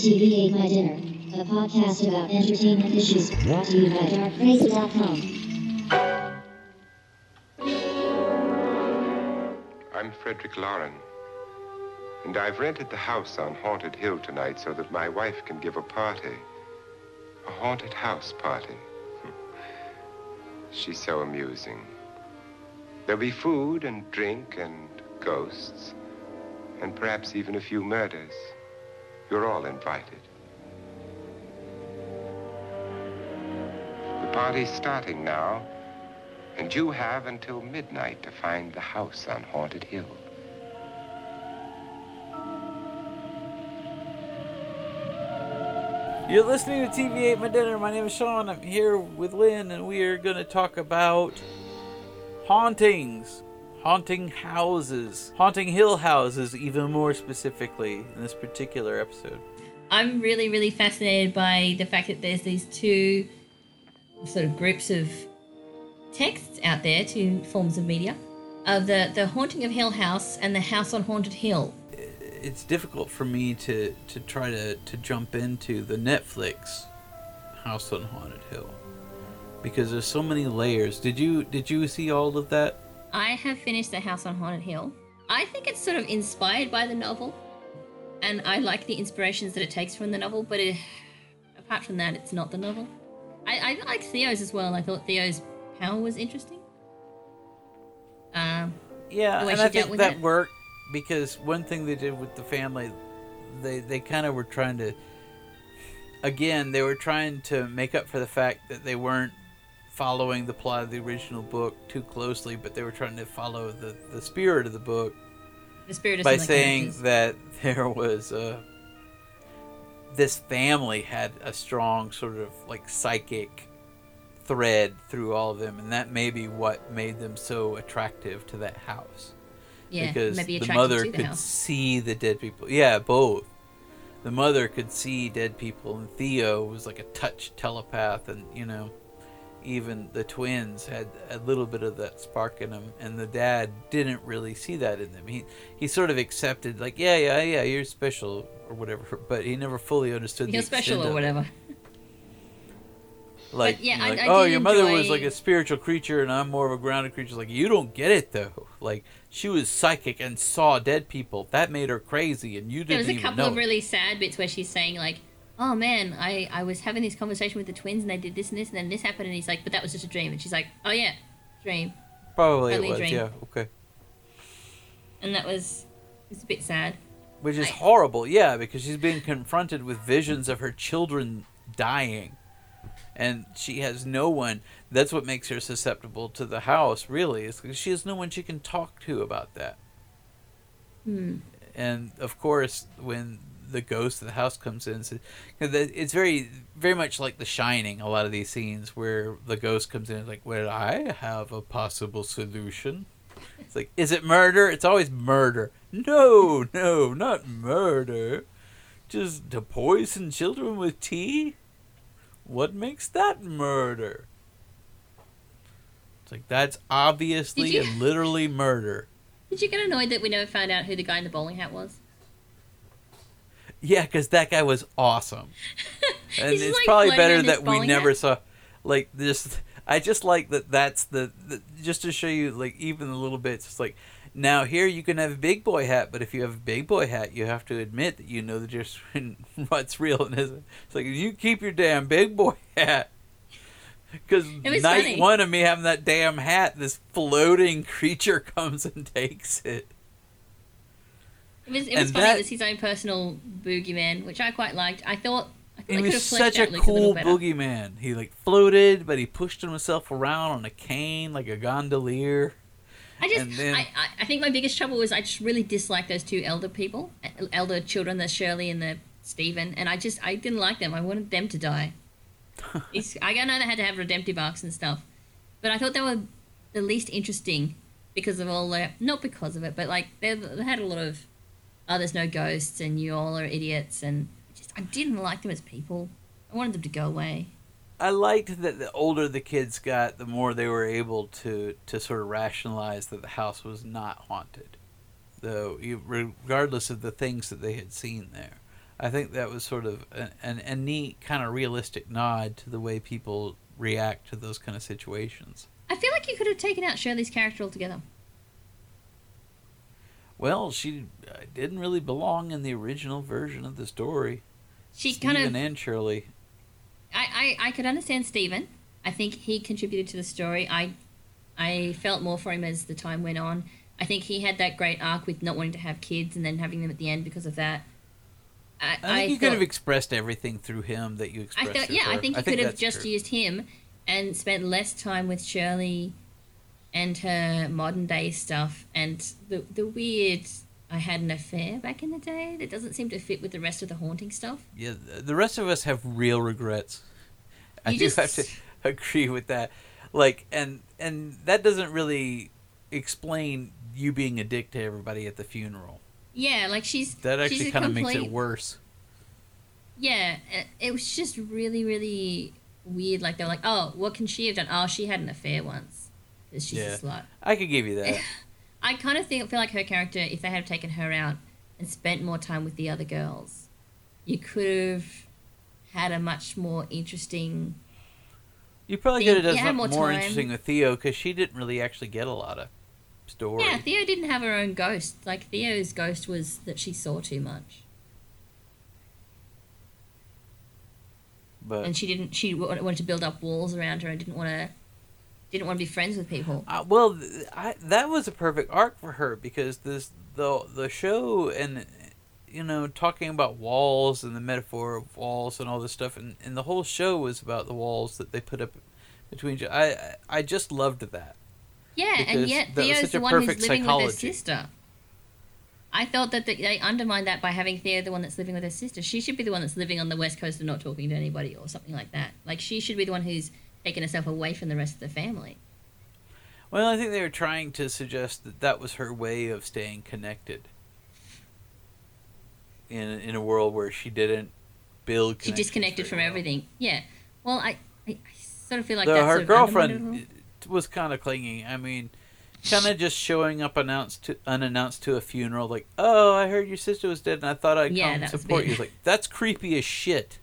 TV My Dinner, a podcast about entertainment issues brought to you by darkcrazy.com. I'm Frederick Loren. And I've rented the house on Haunted Hill tonight so that my wife can give a party. A haunted house party. She's so amusing. There'll be food and drink and ghosts, and perhaps even a few murders. You're all invited. The party's starting now, and you have until midnight to find the house on Haunted Hill. You're listening to TV Ate My Dinner. My name is Sean. I'm here with Lynn, and we are going to talk about hauntings, haunting houses, haunting hill houses, even more specifically in this particular episode. I'm really, really fascinated by the fact that there's these two sort of groups of texts out there, two forms of media, of the, the Haunting of Hill House and the House on Haunted Hill. It's difficult for me to, to try to, to jump into the Netflix House on Haunted Hill because there's so many layers. Did you did you see all of that? I have finished the House on Haunted Hill. I think it's sort of inspired by the novel, and I like the inspirations that it takes from the novel. But it, apart from that, it's not the novel. I, I like Theo's as well. I thought Theo's power was interesting. Um, Yeah, and I think that it. worked because one thing they did with the family, they they kind of were trying to. Again, they were trying to make up for the fact that they weren't following the plot of the original book too closely, but they were trying to follow the, the spirit of the book the spirit of by some of the saying characters. that there was a this family had a strong sort of like psychic thread through all of them and that may be what made them so attractive to that house yeah, because maybe the mother the could house. see the dead people yeah both the mother could see dead people and theo was like a touch telepath and you know even the twins had a little bit of that spark in them and the dad didn't really see that in them. He he sort of accepted like yeah yeah yeah you're special or whatever but he never fully understood You're the special or whatever. like, yeah, you know, I- like I oh your mother was like a spiritual creature and i'm more of a grounded creature. Like you don't get it though. Like she was psychic and saw dead people. That made her crazy and you didn't was a even couple know. of really sad bits where she's saying like, "Oh man, I I was having this conversation with the twins and they did this and this and then this happened," and he's like, "But that was just a dream," and she's like, "Oh yeah, dream," probably it only was dream. yeah okay and that was it's a bit sad. which is I- horrible yeah because she's being confronted with visions of her children dying and she has no one that's what makes her susceptible to the house really is because she has no one she can talk to about that Hmm. and of course when the ghost of the house comes in. So- 'cause the- it's very very much like the shining a lot of these scenes where the ghost comes in and is like well i have a possible solution. It's like is it murder? It's always murder. No no not murder. Just to poison children with tea? What makes that murder? It's like that's obviously you- and literally murder. Did you get annoyed that we never found out who the guy in the bowling hat was? Yeah, because that guy was awesome, and it's like probably better that we never hat. saw. Like just, I just like that. That's the, the just to show you, like even a little bit. It's like now here you can have a big boy hat, but if you have a big boy hat, you have to admit that you know the difference between what's real and isn't. It's like you keep your damn big boy hat. Because night funny. one of me having that damn hat, this floating creature comes and takes it. It was it was funny. that- It was his own personal boogeyman, which I quite liked. I thought I thought He was such a Luke a cool boogeyman. He like floated, but he pushed himself around on a cane like a gondolier. I just, And then- I, I, I think my biggest trouble was I just really disliked those two elder people, elder children, the Shirley and the Stephen, and I just, I didn't like them. I wanted them to die. I know they had to have redemptive arcs and stuff, but I thought they were the least interesting because of all the, not because of it, but like they, they had a lot of, oh, there's no ghosts and you all are idiots, and just, I didn't like them as people. I wanted them to go away. I liked that the older the kids got, the more they were able to to sort of rationalize that the house was not haunted, though regardless of the things that they had seen there. I think that was sort of a, an, a neat, kind of realistic nod to the way people react to those kind of situations. I feel like you could have taken out Shirley's character altogether. Well, she uh, didn't really belong in the original version of the story. She Stephen kind of. and Shirley. I, I, I could understand Stephen. I think he contributed to the story. I I felt more for him as the time went on. I think he had that great arc with not wanting to have kids and then having them at the end because of that. I, I think you thought- could have expressed everything through him that you I thought, yeah, I think you could have just true. used him and spent less time with Shirley and her modern day stuff and the the weird. I had an affair back in the day that doesn't seem to fit with the rest of the haunting stuff. Yeah, the rest of us have real regrets. I You do just- have to agree with that. Like, and and that doesn't really explain you being a dick to everybody at the funeral. Yeah, like she's That actually kind of makes it worse. Yeah, it- it was just really, really weird. Like they were like, "Oh, what can she have done? Oh, she had an affair once. She's Yeah. a slut." I could give you that. I kind of think feel like her character, if they had taken her out and spent more time with the other girls, you could have had a much more interesting. You probably could have done something more more interesting with Theo because she didn't really actually get a lot of story. Yeah, Theo didn't have her own ghost. Like Theo's ghost was that she saw too much, but and she didn't. She wanted to build up walls around her and didn't want to. Didn't want to be friends with people. Uh, well, th- I, that was a perfect arc for her because this the the show and you know talking about walls and the metaphor of walls and all this stuff and, and the whole show was about the walls that they put up between. you. I I- just loved that. Yeah, and yet Theo's the one who's living with her sister. I thought that the, they undermined that by having Theo the one that's living with her sister. She should be the one that's living on the west coast and not talking to anybody or something like that. Like she should be the one who's taken herself away from the rest of the family. Well, I think they were trying to suggest that that was her way of staying connected in in a world where she didn't build. She disconnected from well. everything. Yeah. Well, I, I, I sort of feel like Though that's her sort of undermined it a girlfriend was kind of clingy. I mean, kind of just showing up announced to, unannounced to a funeral, like, "Oh, I heard your sister was dead, and I thought I'd Yeah, come that was a support you." Like that's creepy as shit.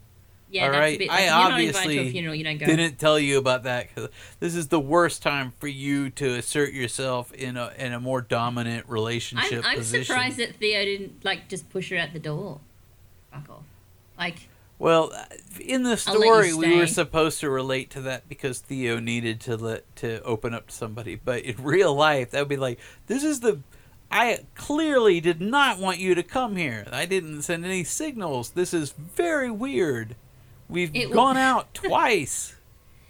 Yeah, all that's right, a bit. I Like, you're not invited to obviously a funeral. You don't go. Didn't tell you about that because this is the worst time for you to assert yourself in a in a more dominant I'm, relationship I'm position. surprised that Theo didn't like just push her out the door. Fuck off. Like Well, uh, in the I'll let you story, we were supposed to relate to that because Theo needed to let to open up to somebody. But in real life, that would be like, this is the. I clearly did not want you to come here. I didn't send any signals. This is very weird. We've It w- gone out twice.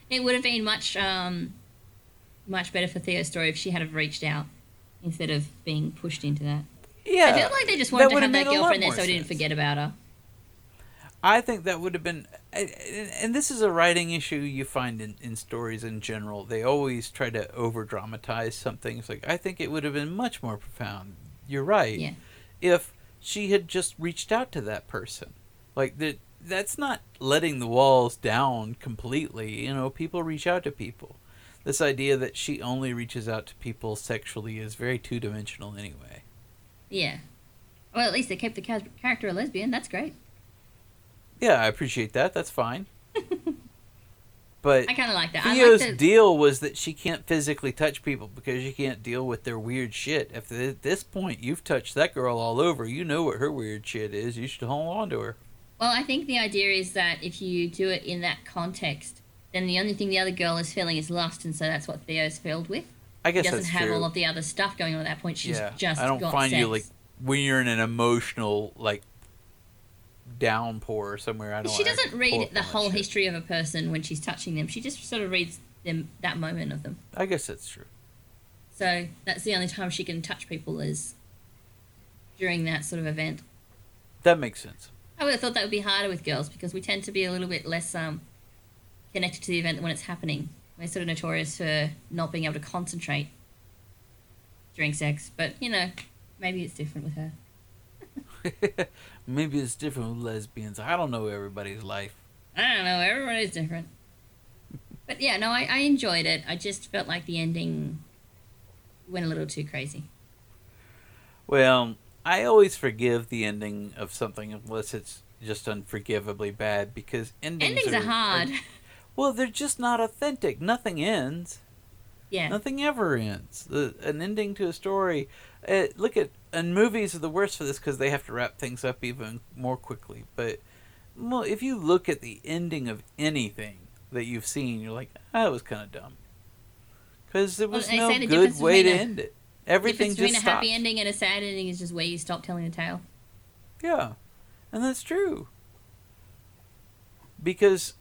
It would have been much, um, much better for Theo's story if she had have reached out instead of being pushed into that. Yeah, I feel like they just wanted to have that made a lot girlfriend there so I didn't forget about her. I think that would have been, and and this is a writing issue you find in, in stories in general. They always try to over dramatize some things. Like I think it would have been much more profound. You're right. Yeah. If she had just reached out to that person, like that, that's not letting the walls down completely. You know, people reach out to people. This idea that she only reaches out to people sexually is very two dimensional anyway. Yeah. Well, at least they kept the character a lesbian. That's great. Yeah, I appreciate that. That's fine. but I kind of like that. Theo's like the, deal was that she can't physically touch people because she can't deal with their weird shit. If at this point you've touched that girl all over, you know what her weird shit is. You should hold on to her. Well, I think the idea is that if you do it in that context, then the only thing the other girl is feeling is lust, and so that's what Theo's filled with. I guess She doesn't have true. all of the other stuff going on at that point. She's yeah, just I don't find sex. you like when you're in an emotional like downpour somewhere. I don't. She doesn't read the whole shit. history of a person when she's touching them. She just sort of reads them that moment of them. I guess that's true. So that's the only time she can touch people is during that sort of event. That makes sense. I would have thought that would be harder with girls because we tend to be a little bit less um, connected to the event when it's happening. We're sort of notorious for not being able to concentrate during sex, but you know, maybe it's different with her. Maybe it's different with lesbians. I don't know everybody's life. I don't know, everybody's different. But yeah, no, I, I enjoyed it. I just felt like the ending went a little too crazy. Well, I always forgive the ending of something unless it's just unforgivably bad because endings, Endings are hard. well, they're just not authentic. Nothing ends. Yeah. Nothing ever ends. The, an ending to a story. Uh, look at and movies are the worst for this because they have to wrap things up even more quickly. But well, if you look at the ending of anything that you've seen, you're like, ah, that was kind of dumb. Because there was they no good way to end it. Everything difference between just a happy stopped. ending and a sad ending is just where you stop telling the tale. Yeah, and that's true. Because,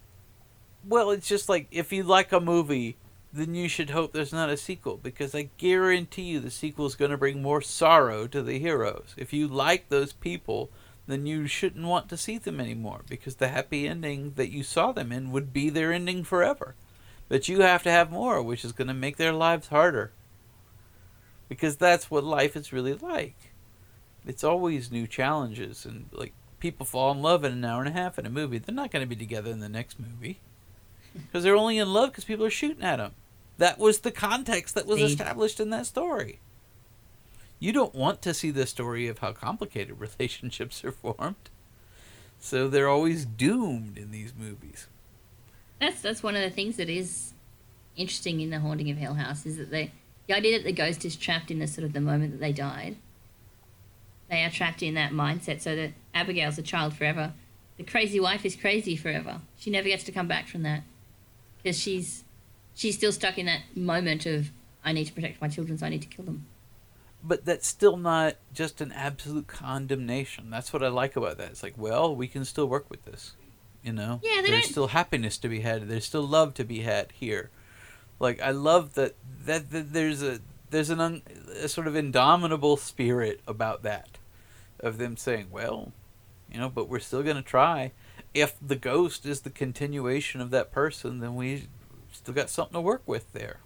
well, it's just like if you like a movie, then you should hope there's not a sequel because I guarantee you the sequel is going to bring more sorrow to the heroes. If you like those people, then you shouldn't want to see them anymore because the happy ending that you saw them in would be their ending forever. But you have to have more, which is going to make their lives harder. Because that's what life is really like. It's always new challenges and like people fall in love in an hour and a half in a movie. They're not going to be together in the next movie. Because they're only in love because people are shooting at them that was the context that was established in that story. You don't want to see the story of how complicated relationships are formed. So they're always doomed in these movies. That's that's one of the things that is interesting in the haunting of Hill House is that they the idea that the ghost is trapped in the sort of the moment that they died. They are trapped in that mindset, so that Abigail's a child forever. The crazy wife is crazy forever. She never gets to come back from that because she's she's still stuck in that moment of I need to protect my children, so I need to kill them. but that's still not just an absolute condemnation. That's what I like about that. It's like, well, we can still work with this. You know, Yeah, there's don't- still happiness to be had. There's still love to be had here. Like I love that that, that there's a there's an un, a sort of indomitable spirit about that, of them saying, well, you know, but we're still gonna try. If the ghost is the continuation of that person, then we still got something to work with there.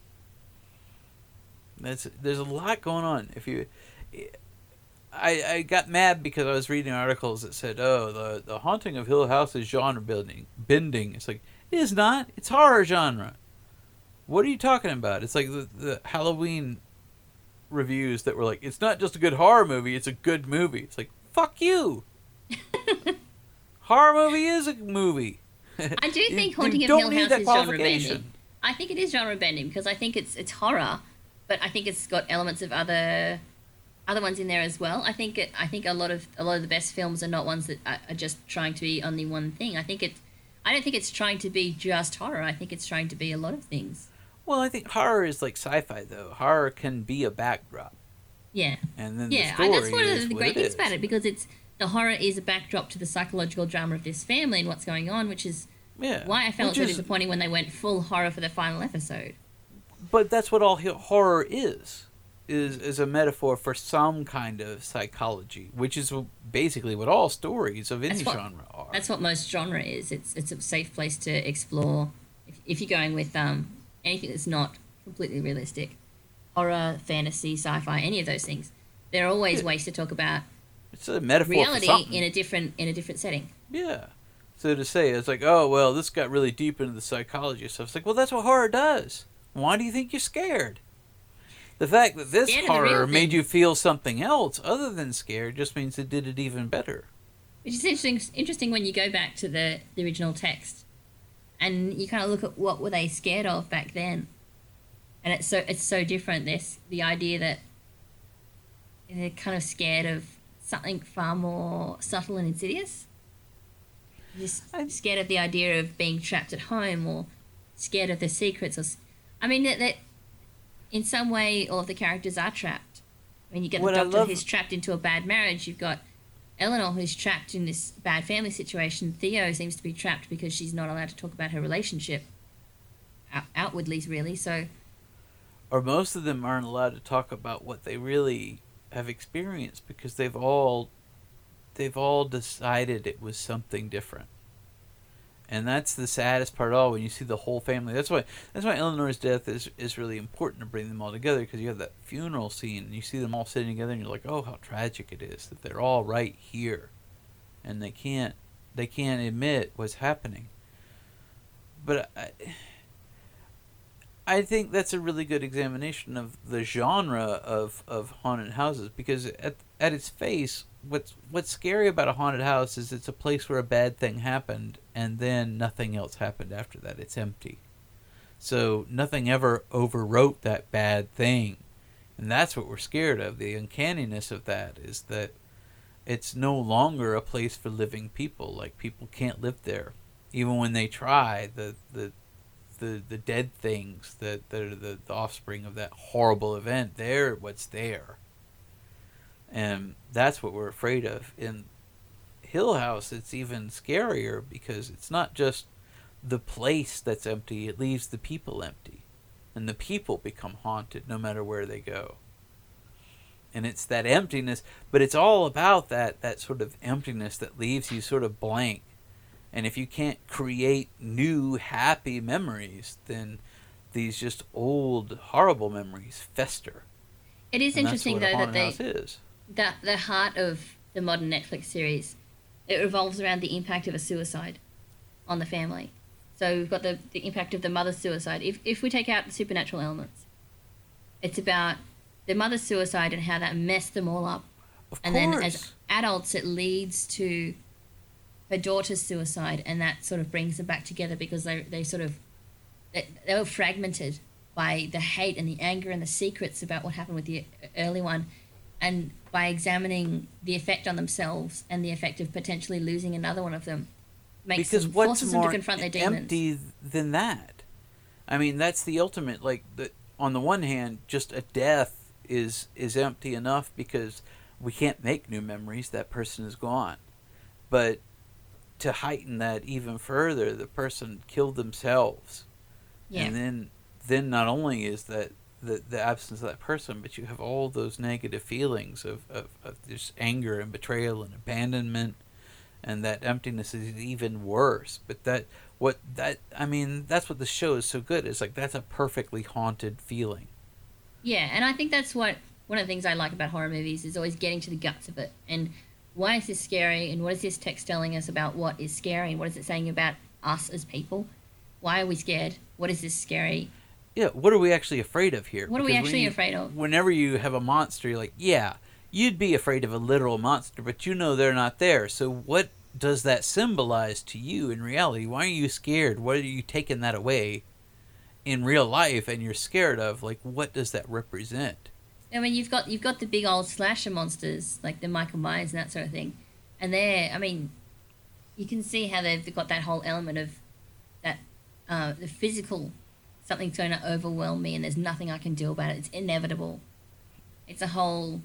That's there's a lot going on. If you, I I got mad because I was reading articles that said, "Oh, the the haunting of Hill House is genre bending." Bending. It's like it is not. It's horror genre. What are you talking about? It's like the the Halloween reviews that were like, "It's not just a good horror movie; it's a good movie." It's like, fuck you. horror movie is a movie. I do think Haunting of Hill House is genre bending. I think it is genre bending because I think it's it's horror, but I think it's got elements of other other ones in there as well. I think it. I think a lot of a lot of the best films are not ones that are, are just trying to be only one thing. I think it. I don't think it's trying to be just horror. I think it's trying to be a lot of things. Well, I think horror is like sci-fi though. Horror can be a backdrop, Yeah, and then yeah. the And story that's one of the great things about it because it's the horror is a backdrop to the psychological drama of this family and what's going on, which is Yeah. why I felt Which so is- disappointing when they went full horror for the final episode. But that's what all horror is. Is is a metaphor for some kind of psychology, which is basically what all stories of any what- genre are. That's what most genre is. It's it's a safe place to explore. If, if you're going with um, anything that's not completely realistic, horror, fantasy, sci-fi, any of those things, there are always Yeah. ways to talk about it's a metaphor reality in a different in a different setting. Yeah. So to say it's like, oh well, this got really deep into the psychology stuff. It's like, well, that's what horror does. Why do you think you're scared? The fact that this Scared of the real horror made you feel something else other than scared just means it did it even better. Which is interesting. Interesting when you go back to the, the original text, and you kind of look at what were they scared of back then, and it's so it's so different. This the idea that they're kind of scared of something far more subtle and insidious. Just I- scared of the idea of being trapped at home, or scared of the secrets. Or, i mean that, that in some way all of the characters are trapped. I mean, you get the doctor love- who's trapped into a bad marriage. You've got Eleanor who's trapped in this bad family situation. Theo seems to be trapped because she's not allowed to talk about her relationship out- outwardly, really. So or most of them aren't allowed to talk about what they really have experienced because they've all they've all decided it was something different and that's the saddest part of all when you see the whole family. That's why that's why eleanor's death is is really important to bring them all together because you have that funeral scene and you see them all sitting together and you're like oh how tragic it is that they're all right here. And they can't they can't admit what's happening. But i I think that's a really good examination of the genre of, of haunted houses because at at its face, what's what's scary about a haunted house is it's a place where a bad thing happened and then nothing else happened after that. It's empty. So nothing ever overwrote that bad thing. And that's what we're scared of. The uncanniness of that is that it's no longer a place for living people. Like people can't live there. Even when they try, the the the, the dead things that, that are the, the offspring of that horrible event, they're what's there. And that's what we're afraid of. In Hill House, it's even scarier because it's not just the place that's empty, it leaves the people empty. And the people become haunted no matter where they go. And it's that emptiness, but it's all about that, that sort of emptiness that leaves you sort of blank. And if you can't create new happy memories, then these just old horrible memories fester. It is And interesting though that they is. that the heart of the modern Netflix series it revolves around the impact of a suicide on the family. So we've got the, the impact of the mother's suicide. If if we take out the supernatural elements, it's about the mother's suicide and how that messed them all up. Of and course. then as adults, it leads to her daughter's suicide, and that sort of brings them back together because they they sort of they, they were fragmented by the hate and the anger and the secrets about what happened with the early one, and by examining the effect on themselves and the effect of potentially losing another one of them, makes because them, what's forces them to confront their demons. empty than that? I mean, that's the ultimate. Like, the, on the one hand, just a death is is empty enough because we can't make new memories. That person is gone. But to heighten that even further, the person killed themselves, Yeah. and then then not only is that the, the absence of that person, but you have all those negative feelings of, of, of this anger and betrayal and abandonment and that emptiness is even worse. But that what that I mean, that's what the show is so good. It's like that's a perfectly haunted feeling. Yeah, and I think that's what one of the things I like about horror movies is always getting to the guts of it. And why is this scary? And what is this text telling us about what is scary? And what is it saying about us as people? Why are we scared? What is this scary? Yeah, what are we actually afraid of here? What are we actually you- afraid of? Whenever you have a monster, you're like, yeah, you'd be afraid of a literal monster, but you know they're not there. So what does that symbolize to you in reality? Why are you scared? What are you taking that away in real life and you're scared of? Like, what does that represent? I mean, you've got you've got the big old slasher monsters like the Michael Myers and that sort of thing, and they're I mean, you can see how they've got that whole element of that uh, the physical something's going to overwhelm me and there's nothing I can do about it. It's inevitable. It's a whole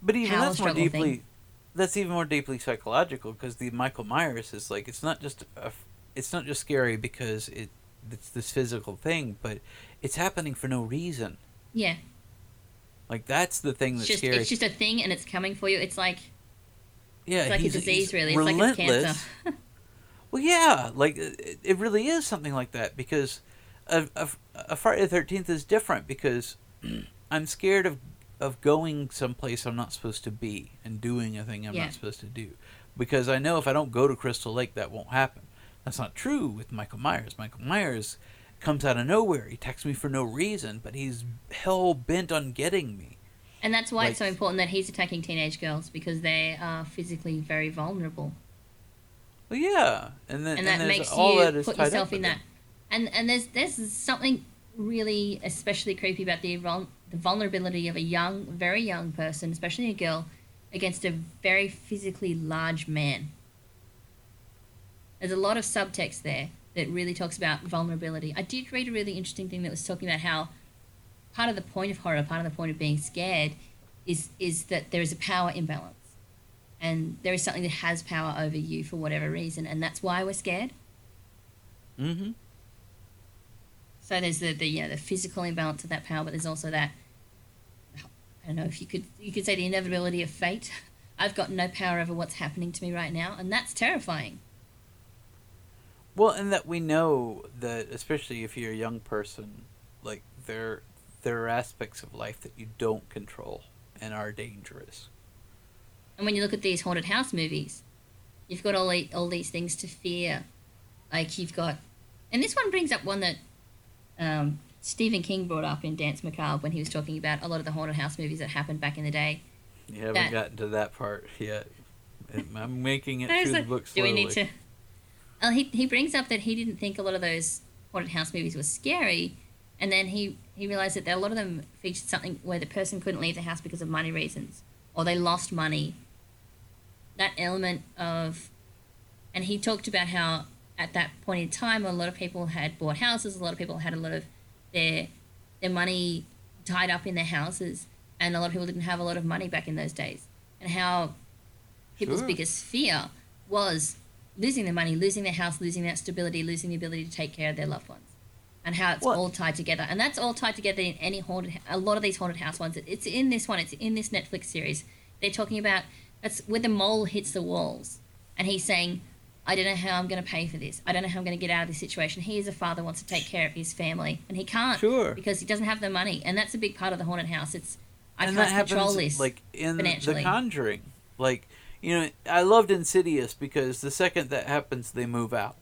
But even Power that's more deeply, thing. that's even more deeply psychological because the Michael Myers is like it's not just a, it's not just scary because it it's this physical thing, but it's happening for no reason. yeah. Like that's the thing It's that's just scary. it's just a thing and it's coming for you. It's like yeah, it's like a disease really. It's like it's cancer. Well, yeah, like it, it really is something like that because a, a, a Friday the Thirteenth is different because I'm scared of of going someplace I'm not supposed to be and doing a thing I'm Yeah. not supposed to do because I know if I don't go to Crystal Lake that won't happen. That's not true with Michael Myers. Michael Myers comes out of nowhere. He texts me for no reason, but he's hell bent on getting me. And that's why it's so important that he's attacking teenage girls because they are physically very vulnerable. Well, yeah, and then and that there's makes all you that put yourself in that. And and there's there's something really especially creepy about the the vulnerability of a young, very young person, especially a girl, against a very physically large man. There's a lot of subtext there that really talks about vulnerability. I did read a really interesting thing that was talking about how part of the point of horror, part of the point of being scared, is is that there is a power imbalance and there is something that has power over you for whatever reason, and that's why we're scared. Mm-hmm. So there's the, the you know the physical imbalance of that power, but there's also that I don't know if you could you could say the inevitability of fate. I've got no power over what's happening to me right now, and that's terrifying. Well, and that we know that, especially if you're a young person, like there, there are aspects of life that you don't control and are dangerous. And when you look at these haunted house movies, you've got all the, all these things to fear. Like you've got, and this one brings up one that um, Stephen King brought up in Danse Macabre when he was talking about a lot of the haunted house movies that happened back in the day. You haven't That- gotten to that part yet. I'm making it through the book Do we need to? Well, he he brings up that he didn't think a lot of those haunted house movies were scary, and then he he realized that a lot of them featured something where the person couldn't leave the house because of money reasons, or they lost money. That element of, and he talked about how at that point in time a lot of people had bought houses, a lot of people had a lot of their their money tied up in their houses, and a lot of people didn't have a lot of money back in those days, and how people's Sure. biggest fear was losing their money, losing their house, losing that stability, losing the ability to take care of their loved ones, and how it's Well- all tied together. And that's all tied together in any haunted. A lot of these haunted house ones. It's in this one. It's in this Netflix series. They're talking about that's where the mole hits the walls, and he's saying. I don't know how I'm going to pay for this. I don't know how I'm going to get out of this situation. He is a father wants to take care of his family, and he can't Sure. because he doesn't have the money, and that's a big part of the haunted house. It's I and can't happens control this. like in the conjuring like you know i loved insidious because the second that happens they move out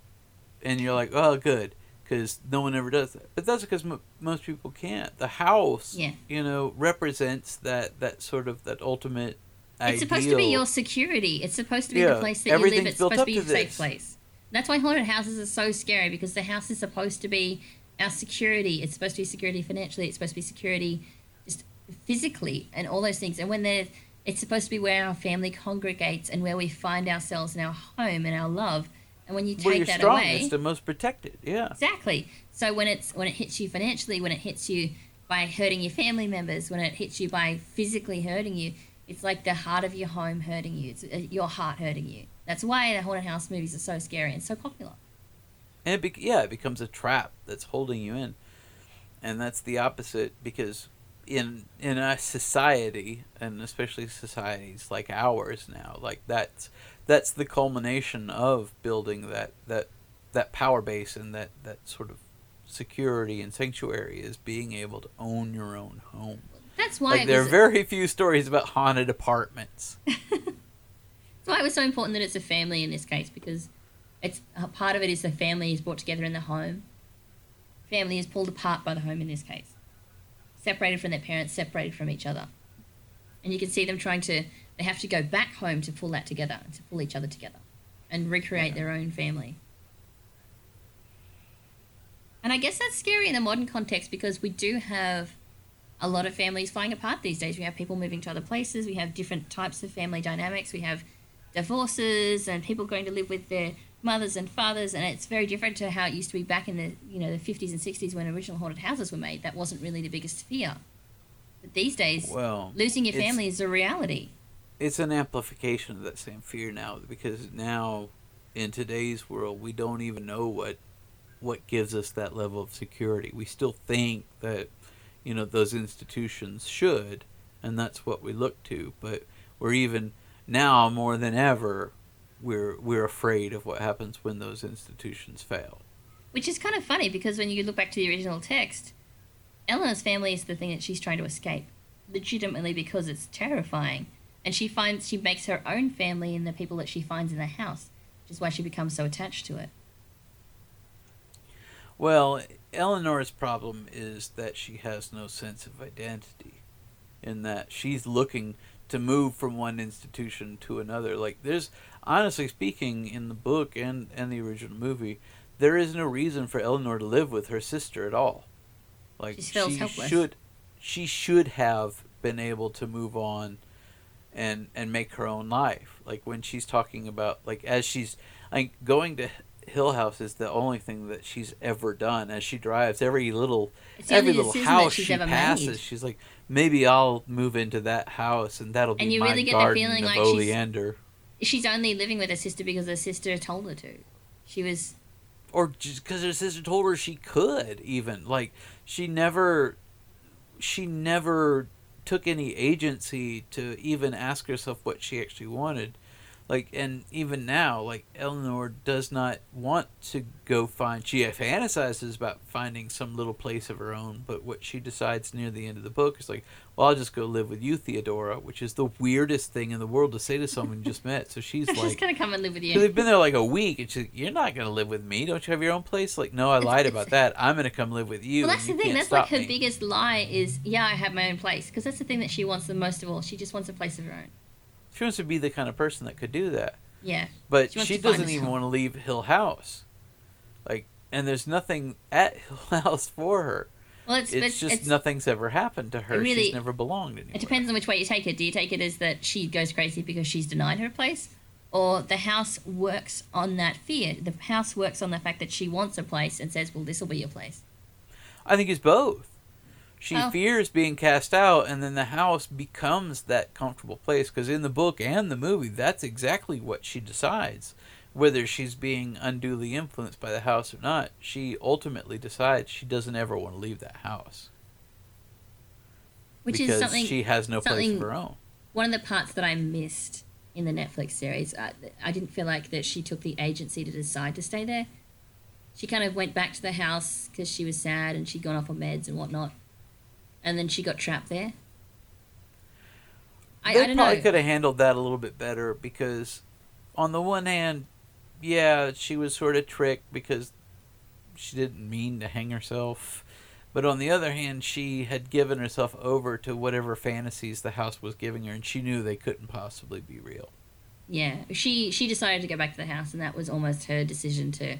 and you're like oh good because no one ever does that but that's because m- most people can't the house Yeah. you know represents that that sort of that ultimate It's supposed to be your security. It's supposed to be Yeah, the place that you live. It's supposed to be your safe this. place. That's why haunted houses are so scary because the house is supposed to be our security. It's supposed to be security financially. It's supposed to be security just physically and all those things. And when they're, it's supposed to be where our family congregates and where we find ourselves in our home and our love. And when you take you're that strongest away, and most protected yeah Exactly. So when it's when it hits you financially, when it hits you by hurting your family members, when it hits you by physically hurting you, it's like the heart of your home hurting you. It's uh, your heart hurting you. That's why the haunted house movies are so scary and so popular. and it bec yeah it becomes a trap that's holding you in and that's the opposite because in in a society and especially societies like ours now like that's that's the culmination of building that that that power base and that that sort of security and sanctuary is being able to own your own home That's why like there are very few stories about haunted apartments that's why it was so important that it's a family in this case because it's part of it is the family is brought together in the home. Family is pulled apart by the home in this case, separated from their parents, separated from each other, and you can see them trying to. They have to go back home to pull that together, to pull each other together, and recreate their own family. And I guess that's scary in the modern context because we do have a lot of families falling apart these days. We have people moving to other places. We have different types of family dynamics. We have divorces and people going to live with their mothers and fathers, and it's very different to how it used to be back in the you know the fifties and sixties when original haunted houses were made. That wasn't really the biggest fear. But these days, well losing your family is a reality. it's an amplification of that same fear now because now in today's world we don't even know what what gives us that level of security we still think that you know those institutions should and that's what we look to but we're even now more than ever we're we're afraid of what happens when those institutions fail Which is kind of funny because when you look back to the original text, Eleanor's family is the thing that she's trying to escape, legitimately because it's terrifying. And she finds she makes her own family in the people that she finds in the house, which is why she becomes so attached to it. Well, Eleanor's problem is that she has no sense of identity, in that she's looking to move from one institution to another. Like, there's, honestly speaking, in the book and, and the original movie, there is no reason for Eleanor to live with her sister at all. Like, She feels she helpless. should, she should have been able to move on and and make her own life. Like when she's talking about like as she's like going to Hill House is the only thing that she's ever done as she drives every little every little house she passes. made. She's like maybe I'll move into that house and that'll be And you my really get the garden feeling of like she's- oleander. She's only living with her sister because her sister told her to. She was or just because her sister told her she could even like she never she never took any agency to even ask herself what she actually wanted Like, and even now, like Eleanor does not want to go find. She fantasizes about finding some little place of her own, but what she decides near the end of the book is like, well, I'll just go live with you, Theodora, which is the weirdest thing in the world to say to someone you just met. So she's I'm just gonna come and live with you. they've been there like a week, and she's like, "You're not gonna live with me. Don't you have your own place?" Like, no, I lied about that. I'm gonna come live with you. Well, that's you the thing. That's like her me." biggest lie is, yeah, I have my own place. Because that's the thing that she wants the most of all. She just wants a place of her own. She wants to be the kind of person that could do that, Yeah. but She she doesn't even want to leave Hill House. Like, and there's nothing at Hill House for her. Well, it's, It's it's, just it's nothing's ever happened to her. really- She's never belonged anywhere. It depends on which way you take it. Do you take it as that she goes crazy because she's denied her place? Or the house works on that fear. The house works on the fact that she wants a place and says, well, this will be your place. I think it's both. She Oh. fears being cast out, and then the house becomes that comfortable place. Because in the book and the movie, that's exactly what she decides. Whether she's being unduly influenced by the house or not, she ultimately decides she doesn't ever want to leave that house Which because is something, she has no place of her own. one of the parts that I missed in the Netflix series. Uh, I, I didn't feel like that she took the agency to decide to stay there. She kind of went back to the house because she was sad and she'd gone off on meds and whatnot. And then she got trapped there. I, they I don't probably know. could have handled that a little bit better because, on the one hand, yeah, she was sort of tricked because she didn't mean to hang herself. But on the other hand, she had given herself over to whatever fantasies the house was giving her, and she knew they couldn't possibly be real. Yeah, she she decided to go back to the house, and that was almost her decision to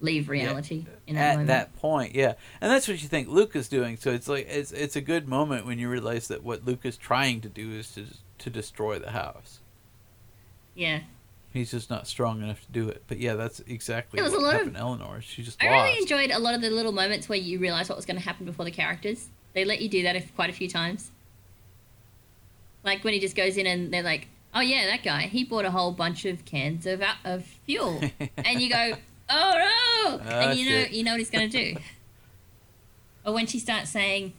leave reality in that At moment. that point, yeah, and that's what you think Luke is doing. So it's like it's it's a good moment when you realize that what Luke is trying to do is to to destroy the house. yeah, He's just not strong enough to do it. But yeah, that's exactly There was what a lot of- happened to Eleanor. She just I lost. really enjoyed a lot of the little moments where you realize what was going to happen before the characters. They let you do that if, quite a few times. Like when he just goes in and they're like, "Oh yeah, that guy. He bought a whole bunch of cans of of fuel," and you go, "Oh no!" Ah, and you know you know what he's going to do. or when she starts saying,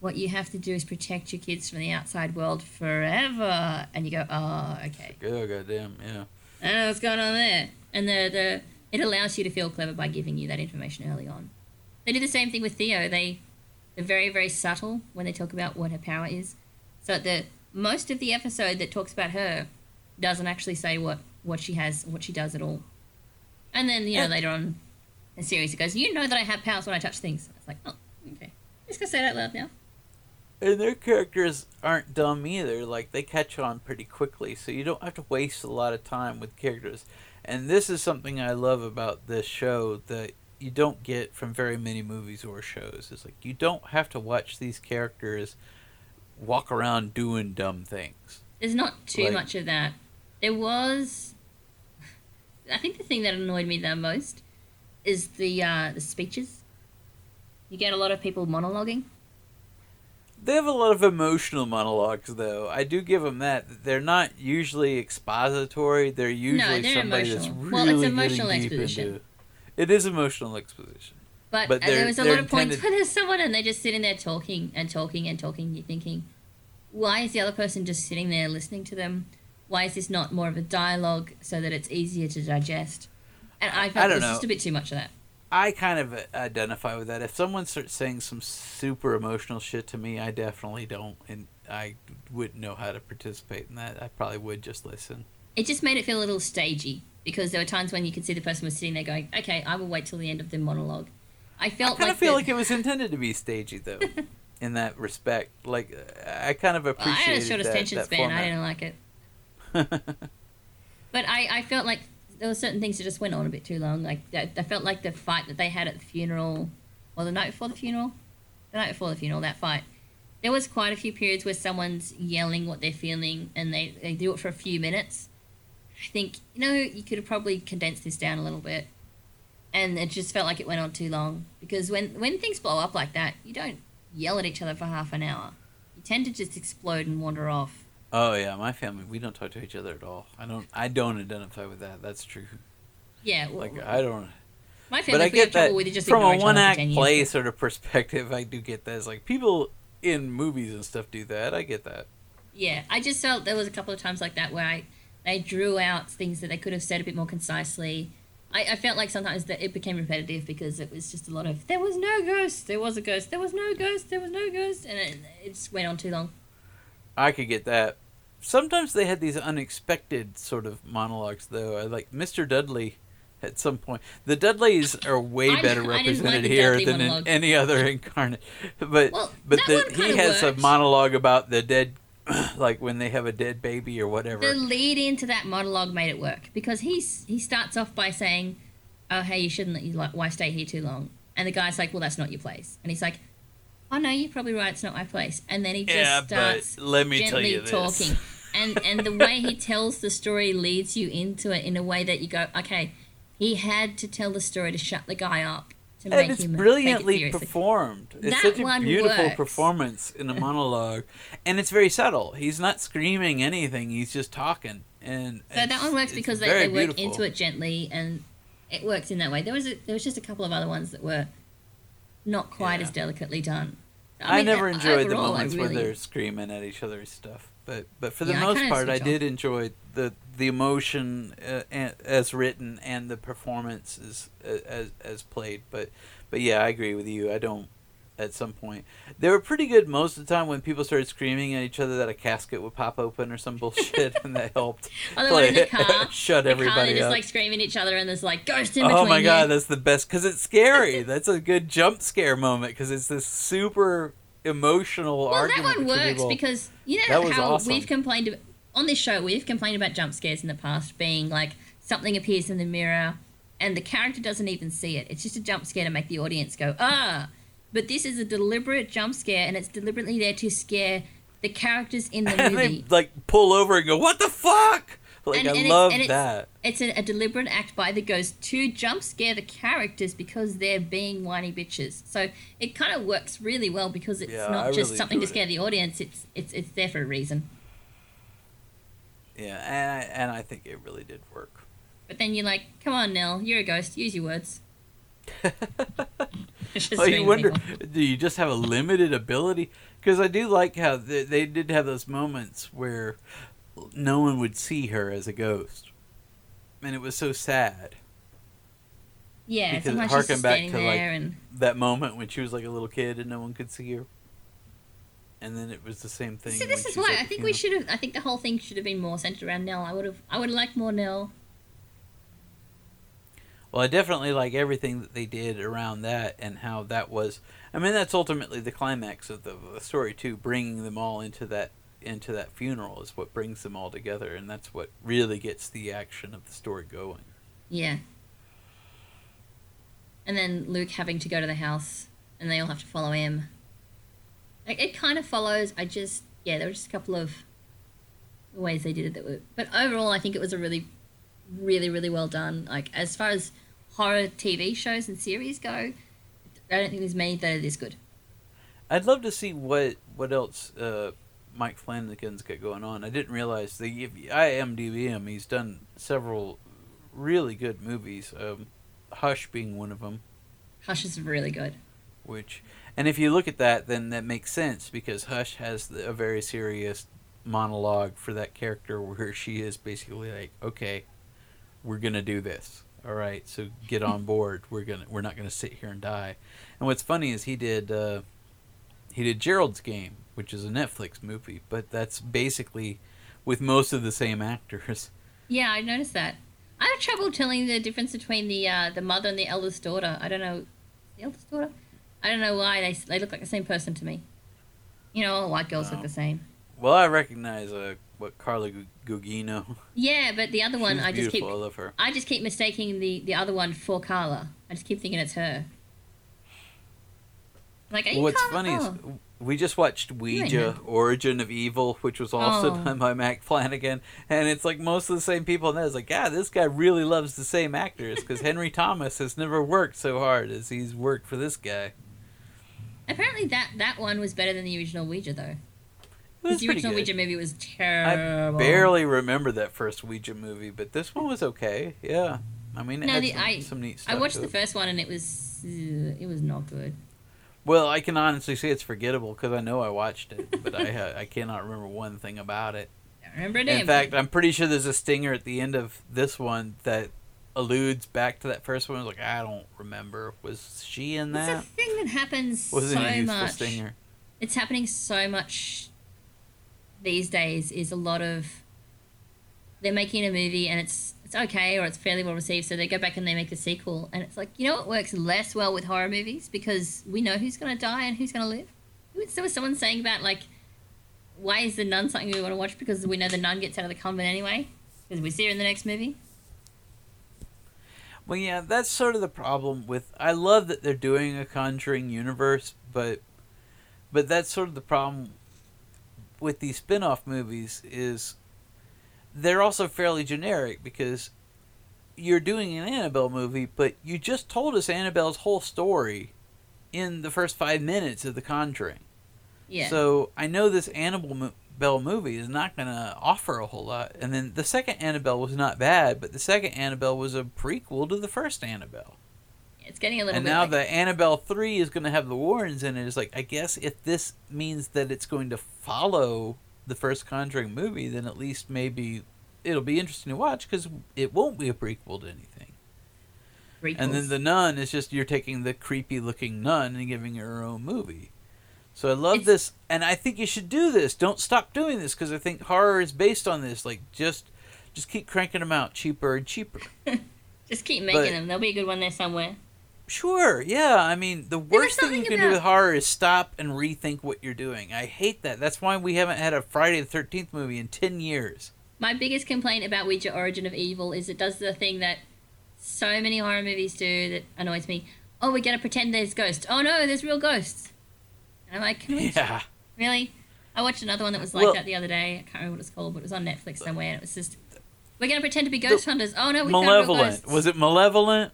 "What you have to do is protect your kids from the outside world forever," and you go, "Oh, okay." Oh goddamn, yeah. I don't know what's going on there. And the, the it allows you to feel clever by giving you that information early on. They do the same thing with Theo. They they're very very subtle when they talk about what her power is. So the most of the episode that talks about her doesn't actually say what what she has, what she does at all. And then you know later on in the series it goes, you know that I have powers when I touch things. It's like, oh, okay. I'm Just gonna say that loud now. And their characters aren't dumb either. Like they catch on pretty quickly, so you don't have to waste a lot of time with characters. And this is something I love about this show that you don't get from very many movies or shows. It's like you don't have to watch these characters walk around doing dumb things. There's not too Like- much of that. There was. I think the thing that annoyed me the most is the uh, the speeches. You get a lot of people monologuing. They have a lot of emotional monologues, though. I do give them that. They're not usually expository. They're usually no, they're somebody that's emotional. really Well, it's getting emotional deep exposition. into. It is emotional exposition. But, But uh, there was a lot of points where there's someone and they're just sitting there talking and talking and talking. You're thinking, why is the other person just sitting there listening to them? Why is this not more of a dialogue so that it's easier to digest? And I felt I there's know. just a bit too much of that. I kind of identify with that. If someone starts saying some super emotional shit to me, I definitely don't, and I wouldn't know how to participate in that. I probably would just listen. It just made it feel a little stagey because there were times when you could see the person was sitting there going, "Okay, I will wait till the end of the monologue." I I felt kind like of feel the- like it was intended to be stagey, though, in that respect. Like, uh, I kind of Well, I appreciate had a short that, attention that span. I didn't like it. But I, I felt like there were certain things that just went on a bit too long. Like I, felt like the fight that they had at the funeral, or the night before the funeral, the night before the funeral, that fight. There was quite a few periods where someone's yelling what they're feeling, and they, they do it for a few minutes. I think you know you could have probably condensed this down a little bit, and it just felt like it went on too long. Because when when things blow up like that, you don't yell at each other for half an hour. You tend to just explode and wander off. Oh yeah, my family we don't talk to each other at all. I don't. I don't identify with that. That's true. Yeah, well, Like I don't. my family But I get that trouble with it, just from a one act 10 years. play sort of perspective. I do get that. It's like people in movies and stuff do that. I get that. Yeah, I just felt there was a couple of times like that where I They drew out things that they could have said a bit more concisely. I, I felt like sometimes that it became repetitive because it was just a lot of there was no ghost, there was a ghost, there was no ghost, there was no ghost, and it, it just went on too long. I could get that. Sometimes they had these unexpected sort of monologues, though. I like Mr. Dudley. At some point, the Dudleys are way I- better didn't like represented here than in any other incarnate. But Well, but the, he has worked. a monologue about the dead, like when they have a dead baby or whatever. The lead into that monologue made it work because he's he starts off by saying, "Oh, hey, you shouldn't let your wife stay here too long," and the guy's like, "Well, that's not your place," and he's like, "Oh no, you're probably right. It's not my place." And then he just Yeah, starts let me tell gently you talking, and and the way he tells the story leads you into it in a way that you go, "Okay, he had to tell the story to shut the guy up to make and it's him brilliantly it performed. It's That such a beautiful works. performance in a monologue, and it's very subtle. He's not screaming anything; he's just talking. And So that one works because they, they work beautiful. into it gently and it works in that way. There was a, there was just a couple of other ones that were not quite Yeah. as delicately done. I, mean, never uh, enjoyed the overall, I moments really- where they're screaming at each other's stuff, but but for the Yeah, most kinda part, I did enjoy the the emotion uh, as written and the performance as, as as played. But but yeah, I agree with you. I don't. At some point, they were pretty good most of the time when people started screaming at each other that a casket would pop open or some bullshit, and that helped. Oh, the in the car. shut the car, everybody they're just like screaming at each other and there's like ghosts in between Oh my god, you. that's the best because it's scary. that's a good jump scare moment because it's this super emotional well, argument. that one works people. because you know how awesome. we've complained ab- on this show. We've complained about jump scares in the past being like something appears in the mirror and the character doesn't even see it. It's just a jump scare to make the audience go ah. But this is a deliberate jump scare and it's deliberately there to scare the characters in the and movie. they like pull over and go, "What the fuck?" Like And- I and it's- love and it's- that. It's a, a deliberate act by the ghost to jump scare the characters because they're being whiny bitches. So it kind of works really well because it's Yeah, not I just really something to scare the audience. It's it's it's there for a reason. Yeah, and I, and I think it really did work. But then you're like, come on, Nell, you're a ghost. Use your words. Well, oh, you wonder, do you just have a limited ability? Because I do like how they, they did have those moments where no one would see her as a ghost, and it was so sad. Yeah, because it harkened back to, like, and That moment when she was like a little kid and no one could see her, and then it was the same thing. see. This is why at I think we should have. I think the whole thing should have been more centered around Nell. I would have. I would like more Nell. Well, I definitely like everything that they did around that and how that was. I mean, that's ultimately the climax of the, the story too. Bringing them all into that into that funeral is what brings them all together, and that's what really gets the action of the story going. Yeah. And then Luke having to go to the house, and they all have to follow him. Like, it kind of follows. I just yeah, there were just a couple of ways they did it that were. But overall, I think it was a really, really, really well done. Like as far as horror TV shows and series go, I don't think there's many that are this good. I'd love to see what what else uh, Mike Flanagan's got going on. I didn't realize the IMDb him. He's done several really good movies. Um, Hush being one of them. Hush is really good. which and if you look at that then that makes sense because hush has the, a very serious monologue for that character where she is basically like okay we're gonna do this all right so get on board we're gonna we're not gonna sit here and die and what's funny is he did uh, he did gerald's game which is a netflix movie but that's basically with most of the same actors Yeah, I noticed that. I have trouble telling the difference between the uh, the mother and the eldest daughter. I don't know. The eldest daughter? I don't know why they they look like the same person to me. You know, all white girls look Oh. the same. well i recognize uh, what carla Gu- gugino Yeah, but the other one, She's I just keep i love her I just keep mistaking the the other one for Carla. I just keep thinking it's her. Like, are Well, what's Carla? funny is Oh. we just watched Ouija, Origin of Evil, which was also Oh. done by Mike Flanagan, and it's like most of the same people. And it's like, yeah, this guy really loves the same actors because Henry Thomas has never worked so hard as he's worked for this guy. apparently that that one was better than the original Ouija though. It 'Cause was the pretty original good. Ouija movie was terrible. I barely remember that first Ouija movie, but this one was okay. Yeah, I mean, it No, had the- some, I- some neat I watched the it. first one and it was uh, it was not good. Well, I can honestly say it's forgettable because I know I watched it, but I ha- I cannot remember one thing about it. Can't remember damn In fact. I'm pretty sure there's a stinger at the end of this one that alludes back to that first one. I was like, I don't remember. Was she in that? It's a thing that happens Wasn't so a useful much. stinger. It's happening so much these days. Is a lot of they're making a movie and it's it's okay or it's fairly well received, so they go back and they make a sequel, and it's like you know what works less well with horror movies because we know who's gonna die and who's gonna live. There was someone saying about like, why is the nun something we want to watch because we know the nun gets out of the convent anyway because we see her in the next movie. Well, yeah, that's sort of the problem with. I love that they're doing a Conjuring universe, but, but that's sort of the problem with these spin-off movies is they're also fairly generic because you're doing an Annabelle movie, but you just told us Annabelle's whole story in the first five minutes of The Conjuring. Yeah. So I know this Annabelle movie is not going to offer a whole lot. And then the second Annabelle was not bad, but the second Annabelle was a prequel to the first Annabelle. It's getting a little And now like, the Annabelle 3 is going to have the Warrens in it. It's like, I guess if this means that it's going to follow the first Conjuring movie, then at least maybe it'll be interesting to watch because it won't be a prequel to anything. And then the nun is just you're taking the creepy looking nun and giving her her own movie. So I love It's- this, and I think you should do this. Don't stop doing this because I think horror is based on this. Like just, just keep cranking them out cheaper and cheaper. Just keep making but- them. There'll be a good one there somewhere. Sure, yeah. I mean, the worst thing you can do with horror is stop and rethink what you're doing. I hate that. That's why we haven't had a Friday the Thirteenth movie in ten years. My biggest complaint about Ouija Origin of Evil is it does the thing that so many horror movies do that annoys me. Oh, we're gonna pretend there's ghosts. Oh no, there's real ghosts. And I'm like, can we Yeah, really? I watched another one that was like Well- that the other day. I can't remember what it's called, but it was on Netflix uh, somewhere, and it was just we're gonna pretend to be ghost hunters. Oh no, we found real malevolent. ghosts. Was it malevolent?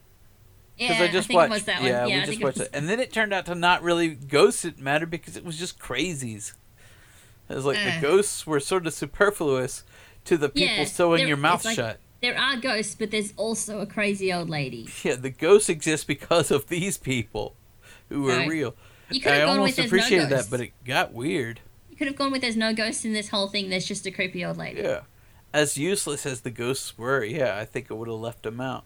Yeah, Because I just think watched. that one. yeah, Yeah, we I just think it watched was- it, and then it turned out to not really ghosts that mattered because it was just crazies. It was like Uh. the ghosts were sort of superfluous to the people Yeah, sewing there- your mouth like- shut. There are ghosts, but there's also a crazy old lady. Yeah, the ghosts exist because of these people who are real. You could I have gone almost with there's no appreciated ghosts. that, but it got weird. You could have gone with there's no ghosts in this whole thing. There's just a creepy old lady. Yeah. As useless as the ghosts were, yeah, I think it would have left them out.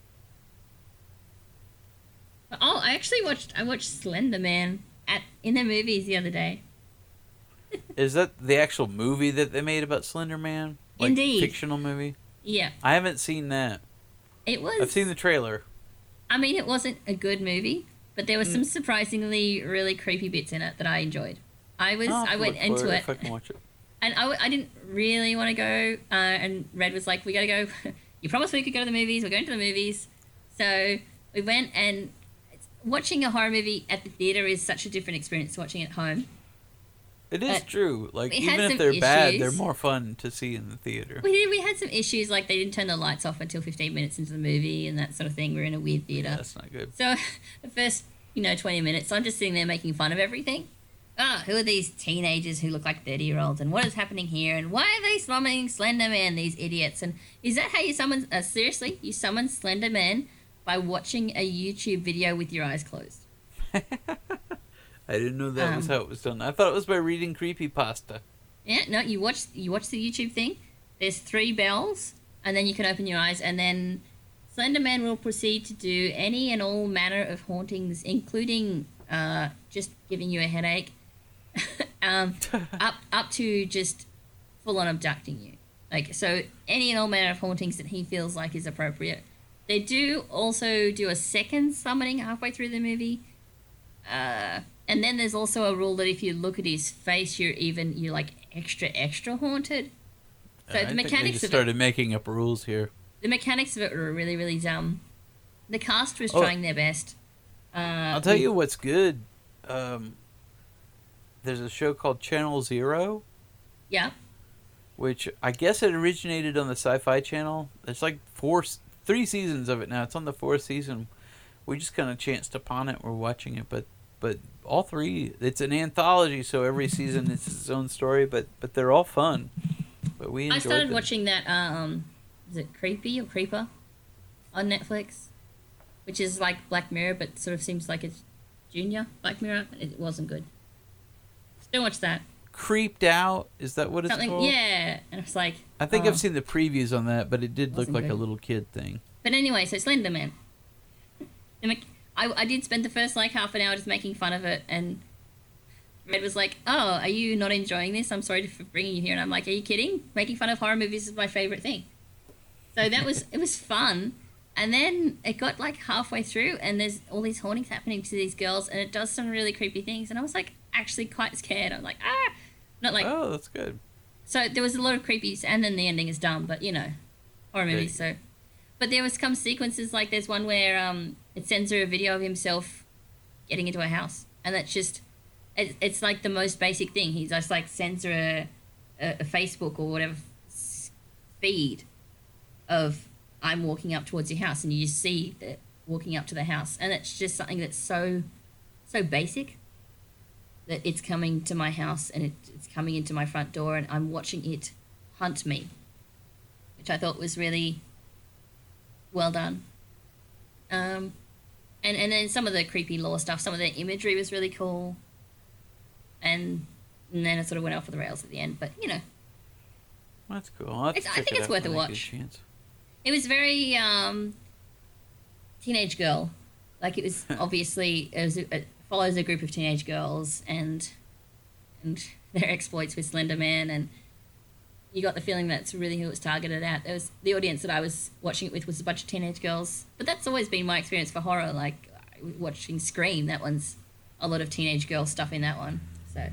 Oh, I actually watched. I watched Slender Man at in the movies the other day. Is that the actual movie that they made about Slender Man? Like, Indeed. Fictional movie? Yeah, I haven't seen that. it was. I've seen the trailer. I mean, it wasn't a good movie, but there were Mm. some surprisingly really creepy bits in it that I enjoyed. I was. Have I went into it, I can watch it. and I, I didn't really want to go. Uh, and Red was like, "We gotta go. you promised we could go to the movies. We're going to the movies." So we went, and watching a horror movie at the theater is such a different experience to watching at home. It is But true. Like even if they're bad, they're more fun to see in the theater. We did. We had some issues, like they didn't turn the lights off until 15 minutes into the movie and that sort of thing. We're in a weird theater. That's not good. So the first, you know, 20 minutes, I'm just sitting there making fun of everything. Ah, who are these teenagers who look like 30 year olds? And what is happening here? And why are they summoning Slender Man, these idiots? And is that how you summon, uh, seriously, you summon Slender Man by watching a YouTube video with your eyes closed? I didn't know that was Um, how it was done. I thought it was by reading creepy pasta. Yeah, no, you watch you watch the YouTube thing. There's three bells, and then you can open your eyes, and then Slender Man will proceed to do any and all manner of hauntings, including uh, just giving you a headache, um, up up to just full on abducting you. Like so, any and all manner of hauntings that he feels like is appropriate. They do also do a second summoning halfway through the movie. Uh, and then there's also a rule that if you look at his face, you're even you're like extra extra haunted. So I the think they mechanics just of started it, making up rules here. the mechanics of it were really really dumb. The cast was Oh. trying their best. Uh, I'll tell we- you what's good. Um, there's a show called Channel Zero, Yeah, which I guess it originated on the Sci-Fi Channel. There's like four, three seasons of it now. It's on the fourth season. We just kind of chanced upon it. We're watching it, but but all three. It's an anthology, so every season is its own story. But but they're all fun. But we I started them. watching that. Um, is it Creepy or Creeper on Netflix, which is like Black Mirror, but sort of seems like it's junior Black Mirror. It wasn't good. Don't watch that. Creeped Out. Is that what it's Something, called? yeah. And I was like, I think oh. I've seen the previews on that, but it did look like a little kid thing. But anyway, so Slender Man. I, I did spend the first like half an hour just making fun of it, and Red was like, "Oh, are you not enjoying this? I'm sorry for bringing you here." And I'm like, "Are you kidding? Making fun of horror movies is my favorite thing." So that was it was fun, and then it got like halfway through, and there's all these hauntings happening to these girls, and it does some really creepy things, and I was like actually quite scared. I'm like, ah, not like oh, that's good. so there was a lot of creepies, and then the ending is dumb, but you know, horror Yeah. movies. So, but there was some sequences like there's one where um it sends her a video of himself getting into a house, and that's just it, it's like the most basic thing. He just like sends her a, a, a Facebook or whatever feed of I'm walking up towards your house, and you just see that walking up to the house, and it's just something that's so so basic that it's coming to my house and it, it's coming into my front door and I'm watching it hunt me, which I thought was really well done. Um, and and then some of the creepy lore stuff, some of the imagery was really cool, and, and then it sort of went off the rails at the end. But you know, That's cool. I'll have to It's- I think it it's worth a when I get watch. chance. it was very um, teenage girl, like it was obviously it, was, it follows a group of teenage girls and and their exploits with Slender Man and you got the feeling that's really who it was targeted at. There was the audience that I was watching it with was a bunch of teenage girls, but that's always been my experience for horror. Like watching Scream, that one's a lot of teenage girl stuff in that one. So,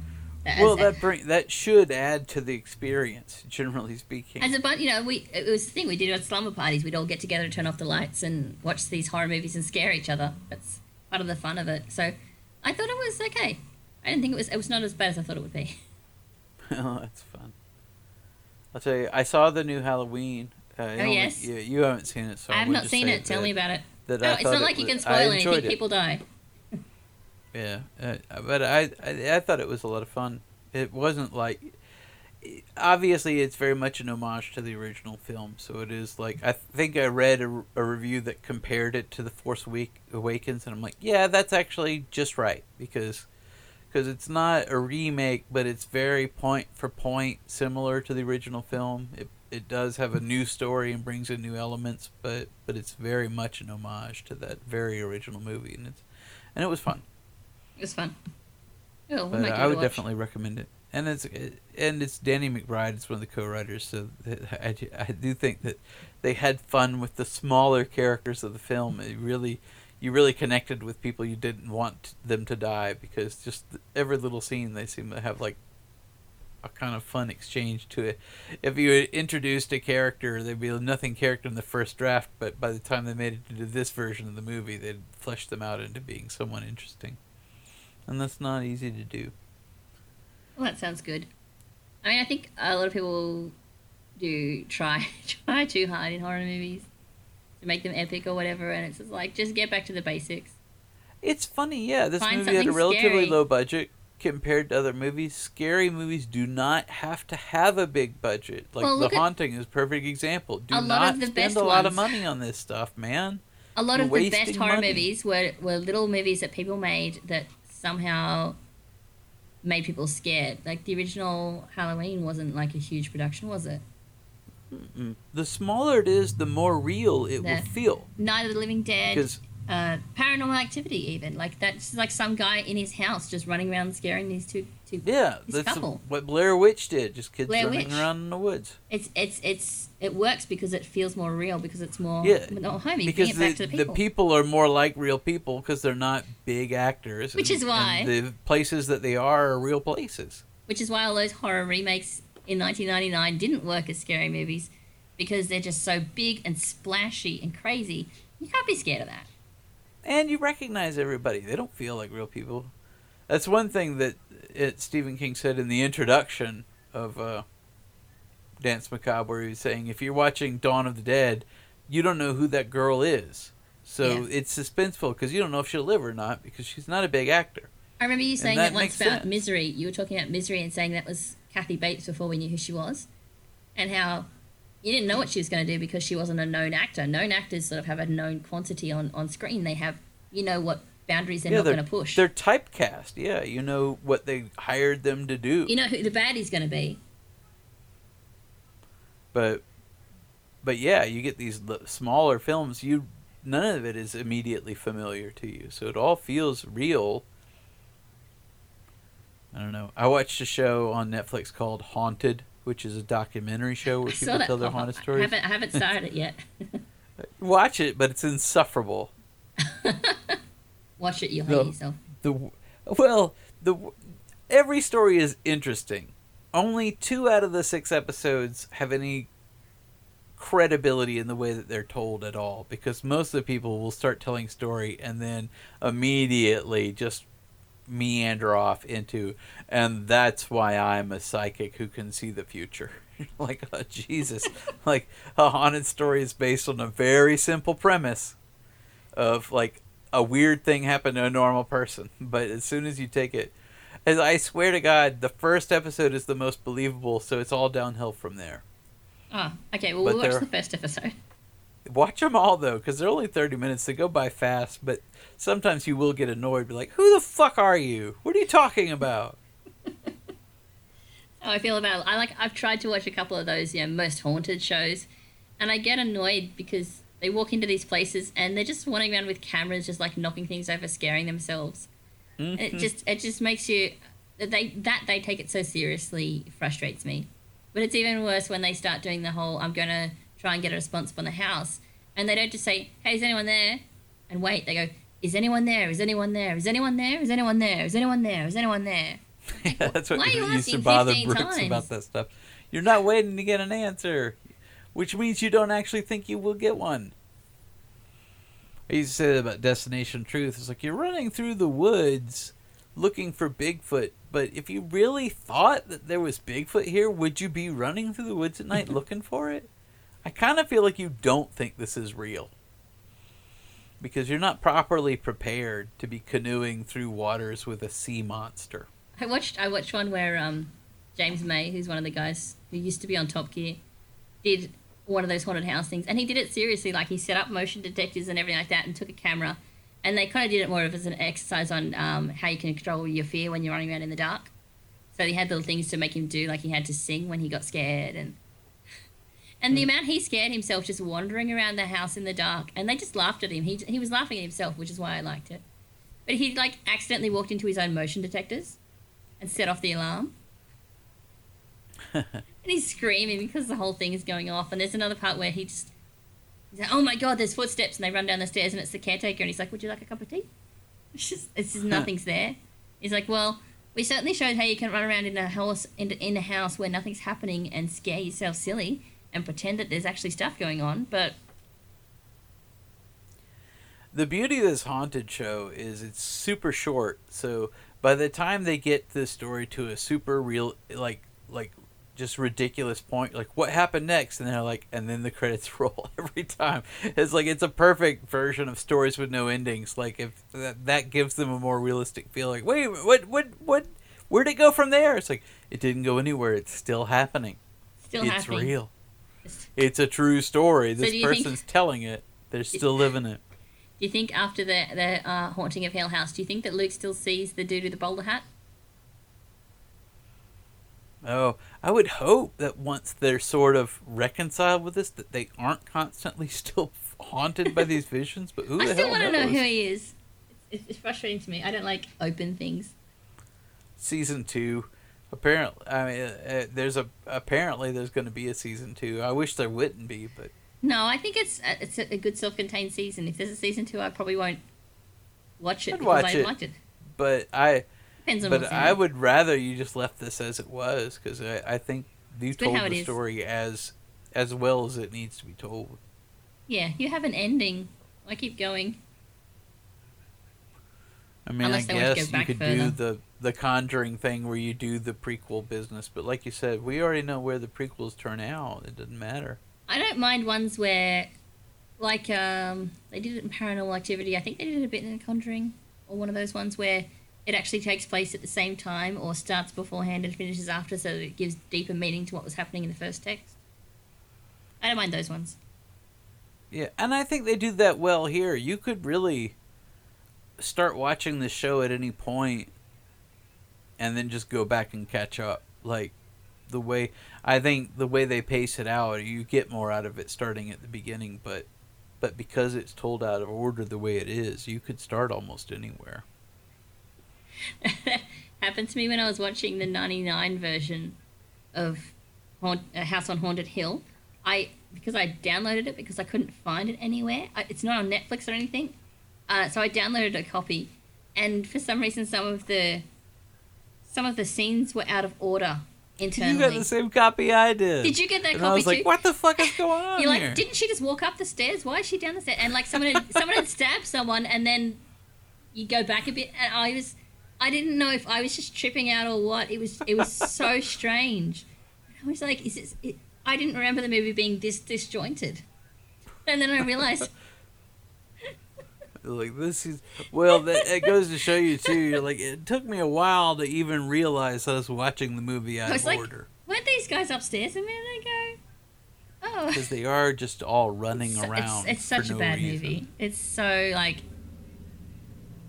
as, Well, that bring that should add to the experience, generally speaking. as a bunch, you know, we it was the thing we did at slumber parties. We'd all get together, and turn off the lights, and watch these horror movies and scare each other. That's part of the fun of it. So, I thought it was okay. I didn't think it was. It was not as bad as I thought it would be. oh, that's fun. I'll tell you, I saw the new Halloween. Uh, you Oh, yes? You, you haven't seen it, so I have not seen it. Tell that- me about it. That I it's not it like you was- can spoil anything. it. People die. Yeah, uh, but I, I I thought it was a lot of fun. It wasn't like obviously it's very much an homage to the original film, so it is like I think I read a, a review that compared it to the Force Week Awakens, and I'm like, yeah, that's actually just right because because it's not a remake, but it's very point for point similar to the original film. It it does have a new story and brings in new elements, but but it's very much an homage to that very original movie, and it's and it was fun. It was fun. We But might I would definitely recommend it. And it's and it's Danny McBride. It's one of the co-writers, so I, I do think that they had fun with the smaller characters of the film. It really, you really connected with people you didn't want them to die because just every little scene they seem to have like a kind of fun exchange to it. If you introduced a character, there'd be nothing character in the first draft, but by the time they made it into this version of the movie, they'd flesh them out into being someone interesting, and that's not easy to do. Well, that sounds good. I mean, I think a lot of people do try try too hard in horror movies to make them epic or whatever, and it's just like just get back to the basics. It's funny, yeah. This Find movie had a relatively scary. low budget compared to other movies. Scary movies do not have to have a big budget. Like Well, The Haunting is a perfect example. Do not spend a lot of money on this stuff, man. A lot You're of the best horror money. movies were were little movies that people made that somehow made people scared. Like the original Halloween wasn't like a huge production, was it? Mm. The smaller it is, the more real it Yeah. will feel. Night of the Living Dead, uh, Paranormal Activity, even like that's like some guy in his house just running around scaring these two yeah, This that's couple. what Blair Witch did. Just kids Blair running Witch. around in the woods. It's it's it's it works because it feels more real because it's more Yeah, more homey. Because the, to the people. people are more like real people because they're not big actors. Which and- is why- the places that they are are real places. Which is why all those horror remakes in 1999 didn't work as scary movies because they're just so big and splashy and crazy. You can't be scared of that. and you recognize everybody. They don't feel like real people. That's one thing that it, Stephen King said in the introduction of uh, Danse Macabre, where he was saying, if you're watching Dawn of the Dead, you don't know who that girl is. So Yeah. it's suspenseful because you don't know if she'll live or not because she's not a big actor. I remember you saying that that, once about sense. Misery. You were talking about Misery and saying that was Kathy Bates before we knew who she was, and how you didn't know what she was going to do because she wasn't a known actor. Known actors sort of have a known quantity on, on screen. They have, you know, what boundaries they're yeah, not they're, going to push. they're typecast. Yeah, you know what they hired them to do. You know who the baddie's going to be. but but yeah, you get these smaller films. You none of it is immediately familiar to you, so it all feels real. I don't know. I watched a show on Netflix called Haunted, which is a documentary show where I people tell their haunted I stories. haven't, I haven't started it yet. Watch it, but it's insufferable. Watch it, you'll No. hate yourself. the well the every story is interesting only two out of the six episodes have any credibility in the way that they're told at all because most of the people will start telling story and then immediately just meander off into and that's why i'm a psychic who can see the future like oh, jesus like a haunted story is based on a very simple premise of like a weird thing happened to a normal person. But as soon as you take it, as I swear to God, the first episode is the most believable, so it's all downhill from there. Oh, okay. Well, But we'll watch the first episode. Watch them all though, because they're only thirty minutes. They go by fast, but sometimes you will get annoyed. Be like, "Who the fuck are you? What are you talking about?" How I feel about. I like. I've tried to watch a couple of those, you know, most haunted shows, and I get annoyed because they walk into these places and they're just wandering around with cameras, just like knocking things over, scaring themselves. And it mm-hmm. just it just makes you they that they take it so seriously frustrates me. But it's even worse when they start doing the whole I'm gonna try and get a response from the house, and they don't just say, "Hey, is anyone there?" and wait. They go, "Is anyone there? Is anyone there? Is anyone there? Is anyone there? Is anyone there? Is anyone there?" That's what Why are you used to bother 15 Brooks times? about that stuff. You're not waiting to get an answer, which means you don't actually think you will get one. I used to say that about Destination Truth. It's like you're running through the woods looking for Bigfoot, but if you really thought that there was Bigfoot here, would you be running through the woods at night looking for it? I kind of feel like you don't think this is real. Because you're not properly prepared to be canoeing through waters with a sea monster. I watched I watched one where um, James May, who's one of the guys who used to be on Top Gear, did one of those haunted house things, and he did it seriously. Like he set up motion detectors and everything like that, and took a camera, and they kind of did it more of as an exercise on um, how you can control your fear when you're running around in the dark. So he had little things to make him do, like he had to sing when he got scared, and and the amount he scared himself just wandering around the house in the dark, and they just laughed at him. He he was laughing at himself, which is why I liked it. But he like accidentally walked into his own motion detectors and set off the alarm. and he's screaming because the whole thing is going off. And there's another part where he just, he's like, oh my god, there's footsteps. And they run down the stairs and it's the caretaker. And he's like, would you like a cup of tea? It's just, it's just nothing's there. He's like, well, we certainly showed how you can run around in a house, in, in a house where nothing's happening and scare yourself silly and pretend that there's actually stuff going on. But the beauty of this haunted show is it's super short so by the time they get the story to a super real like like just ridiculous point like what happened next? And they're like and then the credits roll every time. It's like it's a perfect version of stories with no endings. Like if that, that gives them a more realistic feel like wait what what what where'd it go from there? It's like it didn't go anywhere. It's still happening. Still it's happening. real. It's a true story. This do you think- person's telling it. They're still living it. Do you think after the the uh, haunting of Hill House, do you think that Luke still sees the dude with the bowler hat? Oh, I would hope that once they're sort of reconciled with this, that they aren't constantly still haunted by these visions. But who I the still want to know who he is. It's, it's frustrating to me. I don't like open things. Season two, apparently, I mean, uh, uh, there's a apparently there's going to be a season two. I wish there wouldn't be, but No, I think it's a, it's a, a good self-contained season. If there's a season two, I probably won't watch it I'd because watch I it. liked it. but I Depends on but I it. would rather you just left this as it was because I, I think you told the is. story as as well as it needs to be told. Yeah, you have an ending. I keep going? I mean, Unless I they want to guess you could further. do the the Conjuring thing where you do the prequel business, but like you said, we already know where the prequels turn out. It doesn't matter. I don't mind ones where, like, um, they did it in Paranormal Activity. I think they did it a bit in Conjuring, or one of those ones where it actually takes place at the same time, or starts beforehand and finishes after, so that it gives deeper meaning to what was happening in the first text. I don't mind those ones. Yeah, and I think they do that well here. You could really, start watching the show at any point and then just go back and catch up. Like the way I think the way they pace it out, you get more out of it starting at the beginning, but but because it's told out of order the way it is, you could start almost anywhere. Happened to me when I was watching the 99 version of Haunt, uh, House on Haunted Hill. I because I downloaded it because I couldn't find it anywhere. I, it's not on Netflix or anything. Uh, so I downloaded a copy, and for some reason, some of the some of the scenes were out of order internally. You got the same copy I did. Did you get that and copy I was too? like, what the fuck is going on You're like, here? didn't she just walk up the stairs? Why is she down the stairs? And like someone had, someone had stabbed someone, and then you go back a bit, and I was, I didn't know if I was just tripping out or what. It was, it was so strange. I was like, is this? It, I didn't remember the movie being this disjointed, and then I realized, like this is well that it goes to show you too you're like it took me a while to even realize i was watching the movie out I was of like, order weren't these guys upstairs a minute ago? Oh, because they are just all running So- around It's, it's such for a bad reason. movie. It's so like,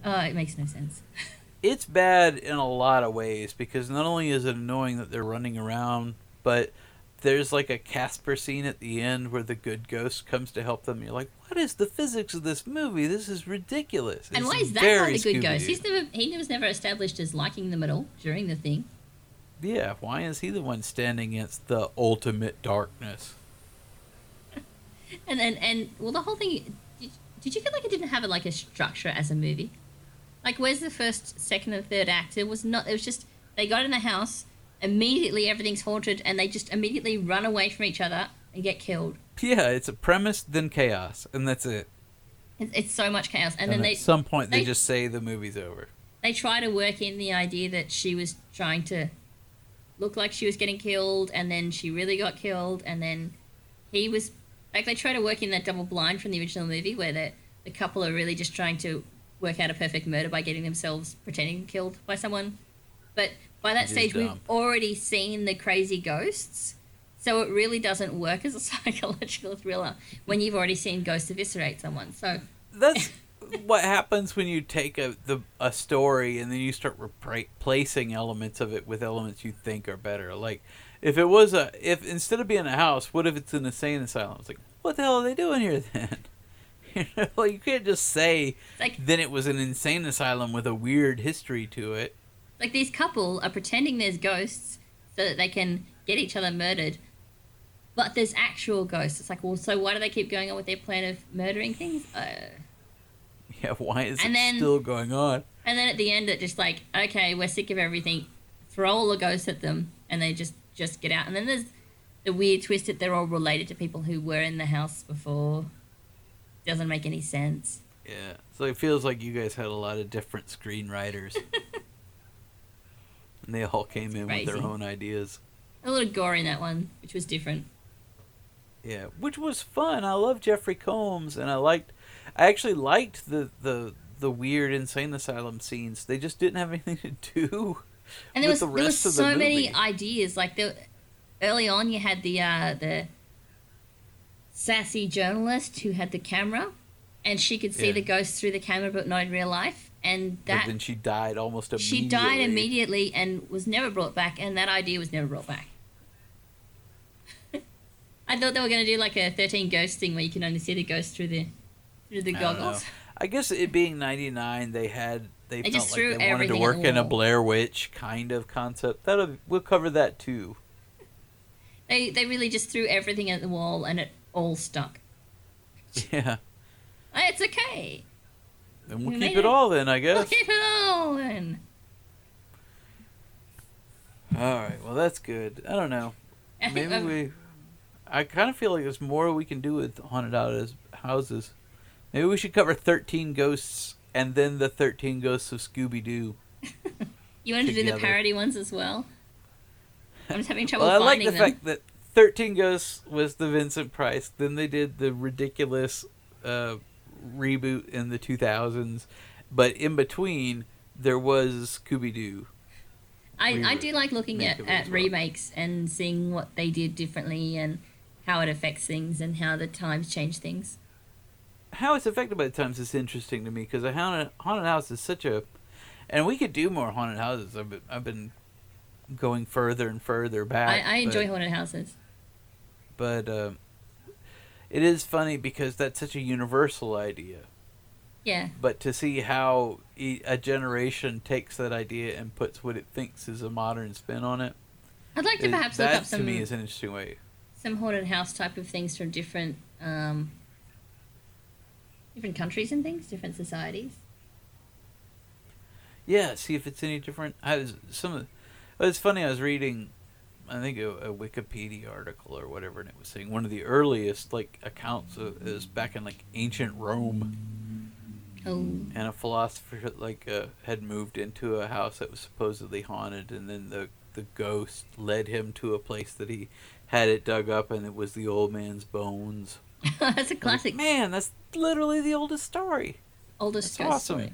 oh, it makes no sense. it's bad in a lot of ways because not only is it annoying that they're running around but there's like a Casper scene at the end where the good ghost comes to help them. You're like, what is the physics of this movie? This is ridiculous. And It's why is that guy very the good ghost? Scooby-Doo. He's never he was never established as liking them at all during the thing. Yeah, why is he the one standing against the ultimate darkness? And and and well, the whole thing. Did, did you feel like it didn't have like a structure as a movie? Like, where's the first, second, and third act? It was not. It was just they got in the house. Immediately, everything's haunted, and they just immediately run away from each other and get killed. Yeah, it's a premise, then chaos, and that's it. It's, it's so much chaos, and, And, then at they some point, they, they- just say the movie's over. they try to work in the idea that she was trying to look like she was getting killed and then she really got killed and then he was like they try to work in that double blind from the original movie where the, the couple are really just trying to work out a perfect murder by getting themselves pretending killed by someone but by that It is stage we've already seen the crazy ghosts so it really doesn't work as a psychological thriller when you've already seen ghosts eviscerate someone so That's what happens when you take a the a story and then you start replacing elements of it with elements you think are better. Like if it was a if instead of being a house, what if it's an insane asylum? It's like what the hell are they doing here then? You know, you can't just say like then it was an insane asylum with a weird history to it. Like these couple are pretending there's ghosts so that they can get each other murdered. But there's actual ghosts. It's like, well, so why do they keep going on with their plan of murdering things? Uh, Yeah, why is And it then- still going on? and then at the end, it just like, okay, we're sick of everything. Throw all the ghosts at them, and they just just get out. And then there's the weird twist that they're all related to people who were in the house before. Doesn't make any sense. Yeah. So it feels like you guys had a lot of different screenwriters. and they all came in with their own ideas. A little gore in that one, which was different. Yeah, which was fun. I love Jeffrey Combs and I liked I actually liked the the the weird insane asylum scenes. They just didn't have anything to do And there with was the there was so many ideas. Like the early on, you had the uh, the sassy journalist who had the camera, and she could see Yeah. the ghosts through the camera, but not in real life. And But that then she died almost immediately. she died immediately and was never brought back. And that idea was never brought back. I thought they were going to do like a thirteen ghost thing where you can only see the ghost through the through the I goggles. I guess it being 99 they had they, They felt like they wanted to work in a. Blair Witch kind of concept. That'll we'll cover that too. They they really just threw everything at the wall and it all stuck. Yeah. Oh, It's okay. Then we'll We keep it it. all then, I We'll guess. keep it all then. All right. Well, that's good. I don't know. I Maybe I've- we. I kind of feel like there's more we can do with haunted houses. Houses. Maybe we should cover 13 ghosts and then the 13 ghosts of Scooby Doo. You wanted to do the parody ones as well? I'm just having trouble Well, I like the them. fact that 13 Ghosts was the Vincent Price. Then they did the ridiculous uh, reboot in the 2000s. But in between, there was Scooby Doo. I, I do like looking at, at well. remakes and seeing what they did differently and how it affects things and how the times change things. how it's affected by the times is interesting to me because a haunted haunted house is such a, and we could do more haunted houses. I've been, I've been going further and further back. I, I enjoy haunted houses. But uh, it is funny because that's such a universal idea. Yeah. But to see how a generation takes that idea and puts what it thinks is a modern spin on it, I'd like to perhaps look up some. that to me is an interesting way. some haunted house type of things from different um, different countries and things, different societies. Yeah, see if it's any different. I was some of. It's funny. I was reading, I think a, a Wikipedia article or whatever, and it was saying one of the earliest like accounts of, is back in like ancient Rome, Oh, and a philosopher like uh, had moved into a house that was supposedly haunted, and then the the ghost led him to a place that he had it dug up, and it was the old man's bones. that's a was like, classic. Man, that's literally the oldest story. Oldest that's awesome. story.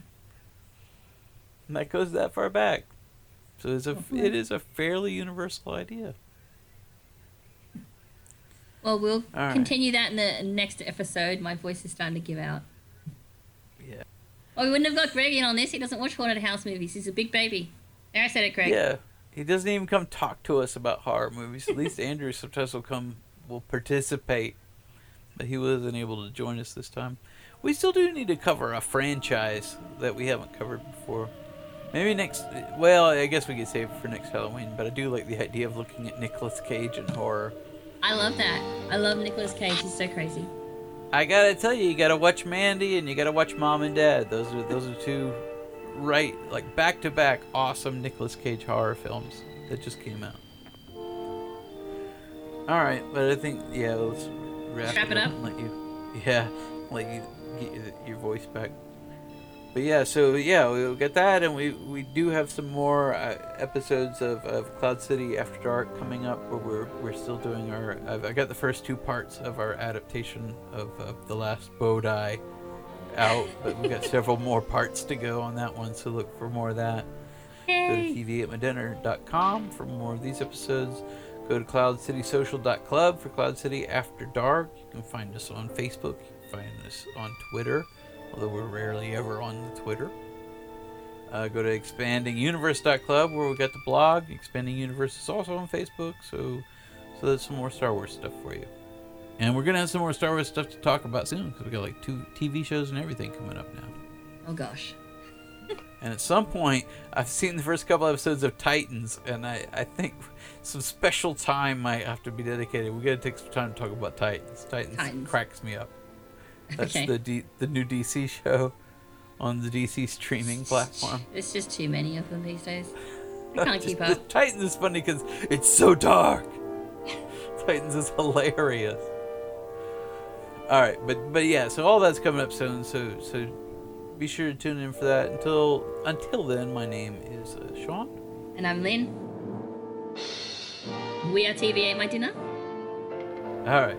And that goes that far back. So it's a it is a fairly universal idea. Well, we'll right. continue that in the next episode. My voice is starting to give out. Yeah. Oh, we wouldn't have got Greg in on this. He doesn't watch haunted house movies. He's a big baby. There, I said it, Greg. Yeah. He doesn't even come talk to us about horror movies. At least Andrew sometimes will come will participate. But he wasn't able to join us this time. We still do need to cover a franchise that we haven't covered before. Maybe next well, I guess we could save it for next Halloween, but I do like the idea of looking at Nicolas Cage and horror. I love that. I love Nicolas Cage. He's so crazy. I gotta tell you, you gotta watch Mandy and you gotta watch Mom and Dad. Those are those are two, right, like back to back awesome Nicolas Cage horror films that just came out. All right, but I think yeah, let's wrap, it up? and let you, yeah, let you get your, your voice back. But yeah, so yeah, we'll get that, and we we do have some more uh, episodes of, of Cloud City After Dark coming up, where we're we're still doing our. I've, I got the first two parts of our adaptation of, of the last Bodai out, but we've got several more parts to go on that one, so look for more of that. Go to Yay! tvatmydinner.com for more of these episodes. Go to cloudcitysocial.club for Cloud City After Dark. You can find us on Facebook. You can find us on Twitter, although we're rarely ever on the Twitter. Uh, go to expandinguniverse.club where we got the blog. Expanding Universe is also on Facebook, so so that's some more Star Wars stuff for you. And we're gonna have some more Star Wars stuff to talk about soon because we got like two TV shows and everything coming up now. Oh gosh. And at some point, I've seen the first couple episodes of Titans, and I, I think some special time might have to be dedicated. We got to take some time to talk about Titans. Titans, Titans. cracks me up. That's Okay. the D, the new DC show on the DC streaming platform. It's just too many of them these days. I can't keep up. Titans is funny because it's so dark. Titans is hilarious. All right, but but yeah, so all that's coming up soon. So so be sure to tune in for that. Until until then, my name is uh, Sean. And I'm Lynn. We are TV Ate My Dinner. All right.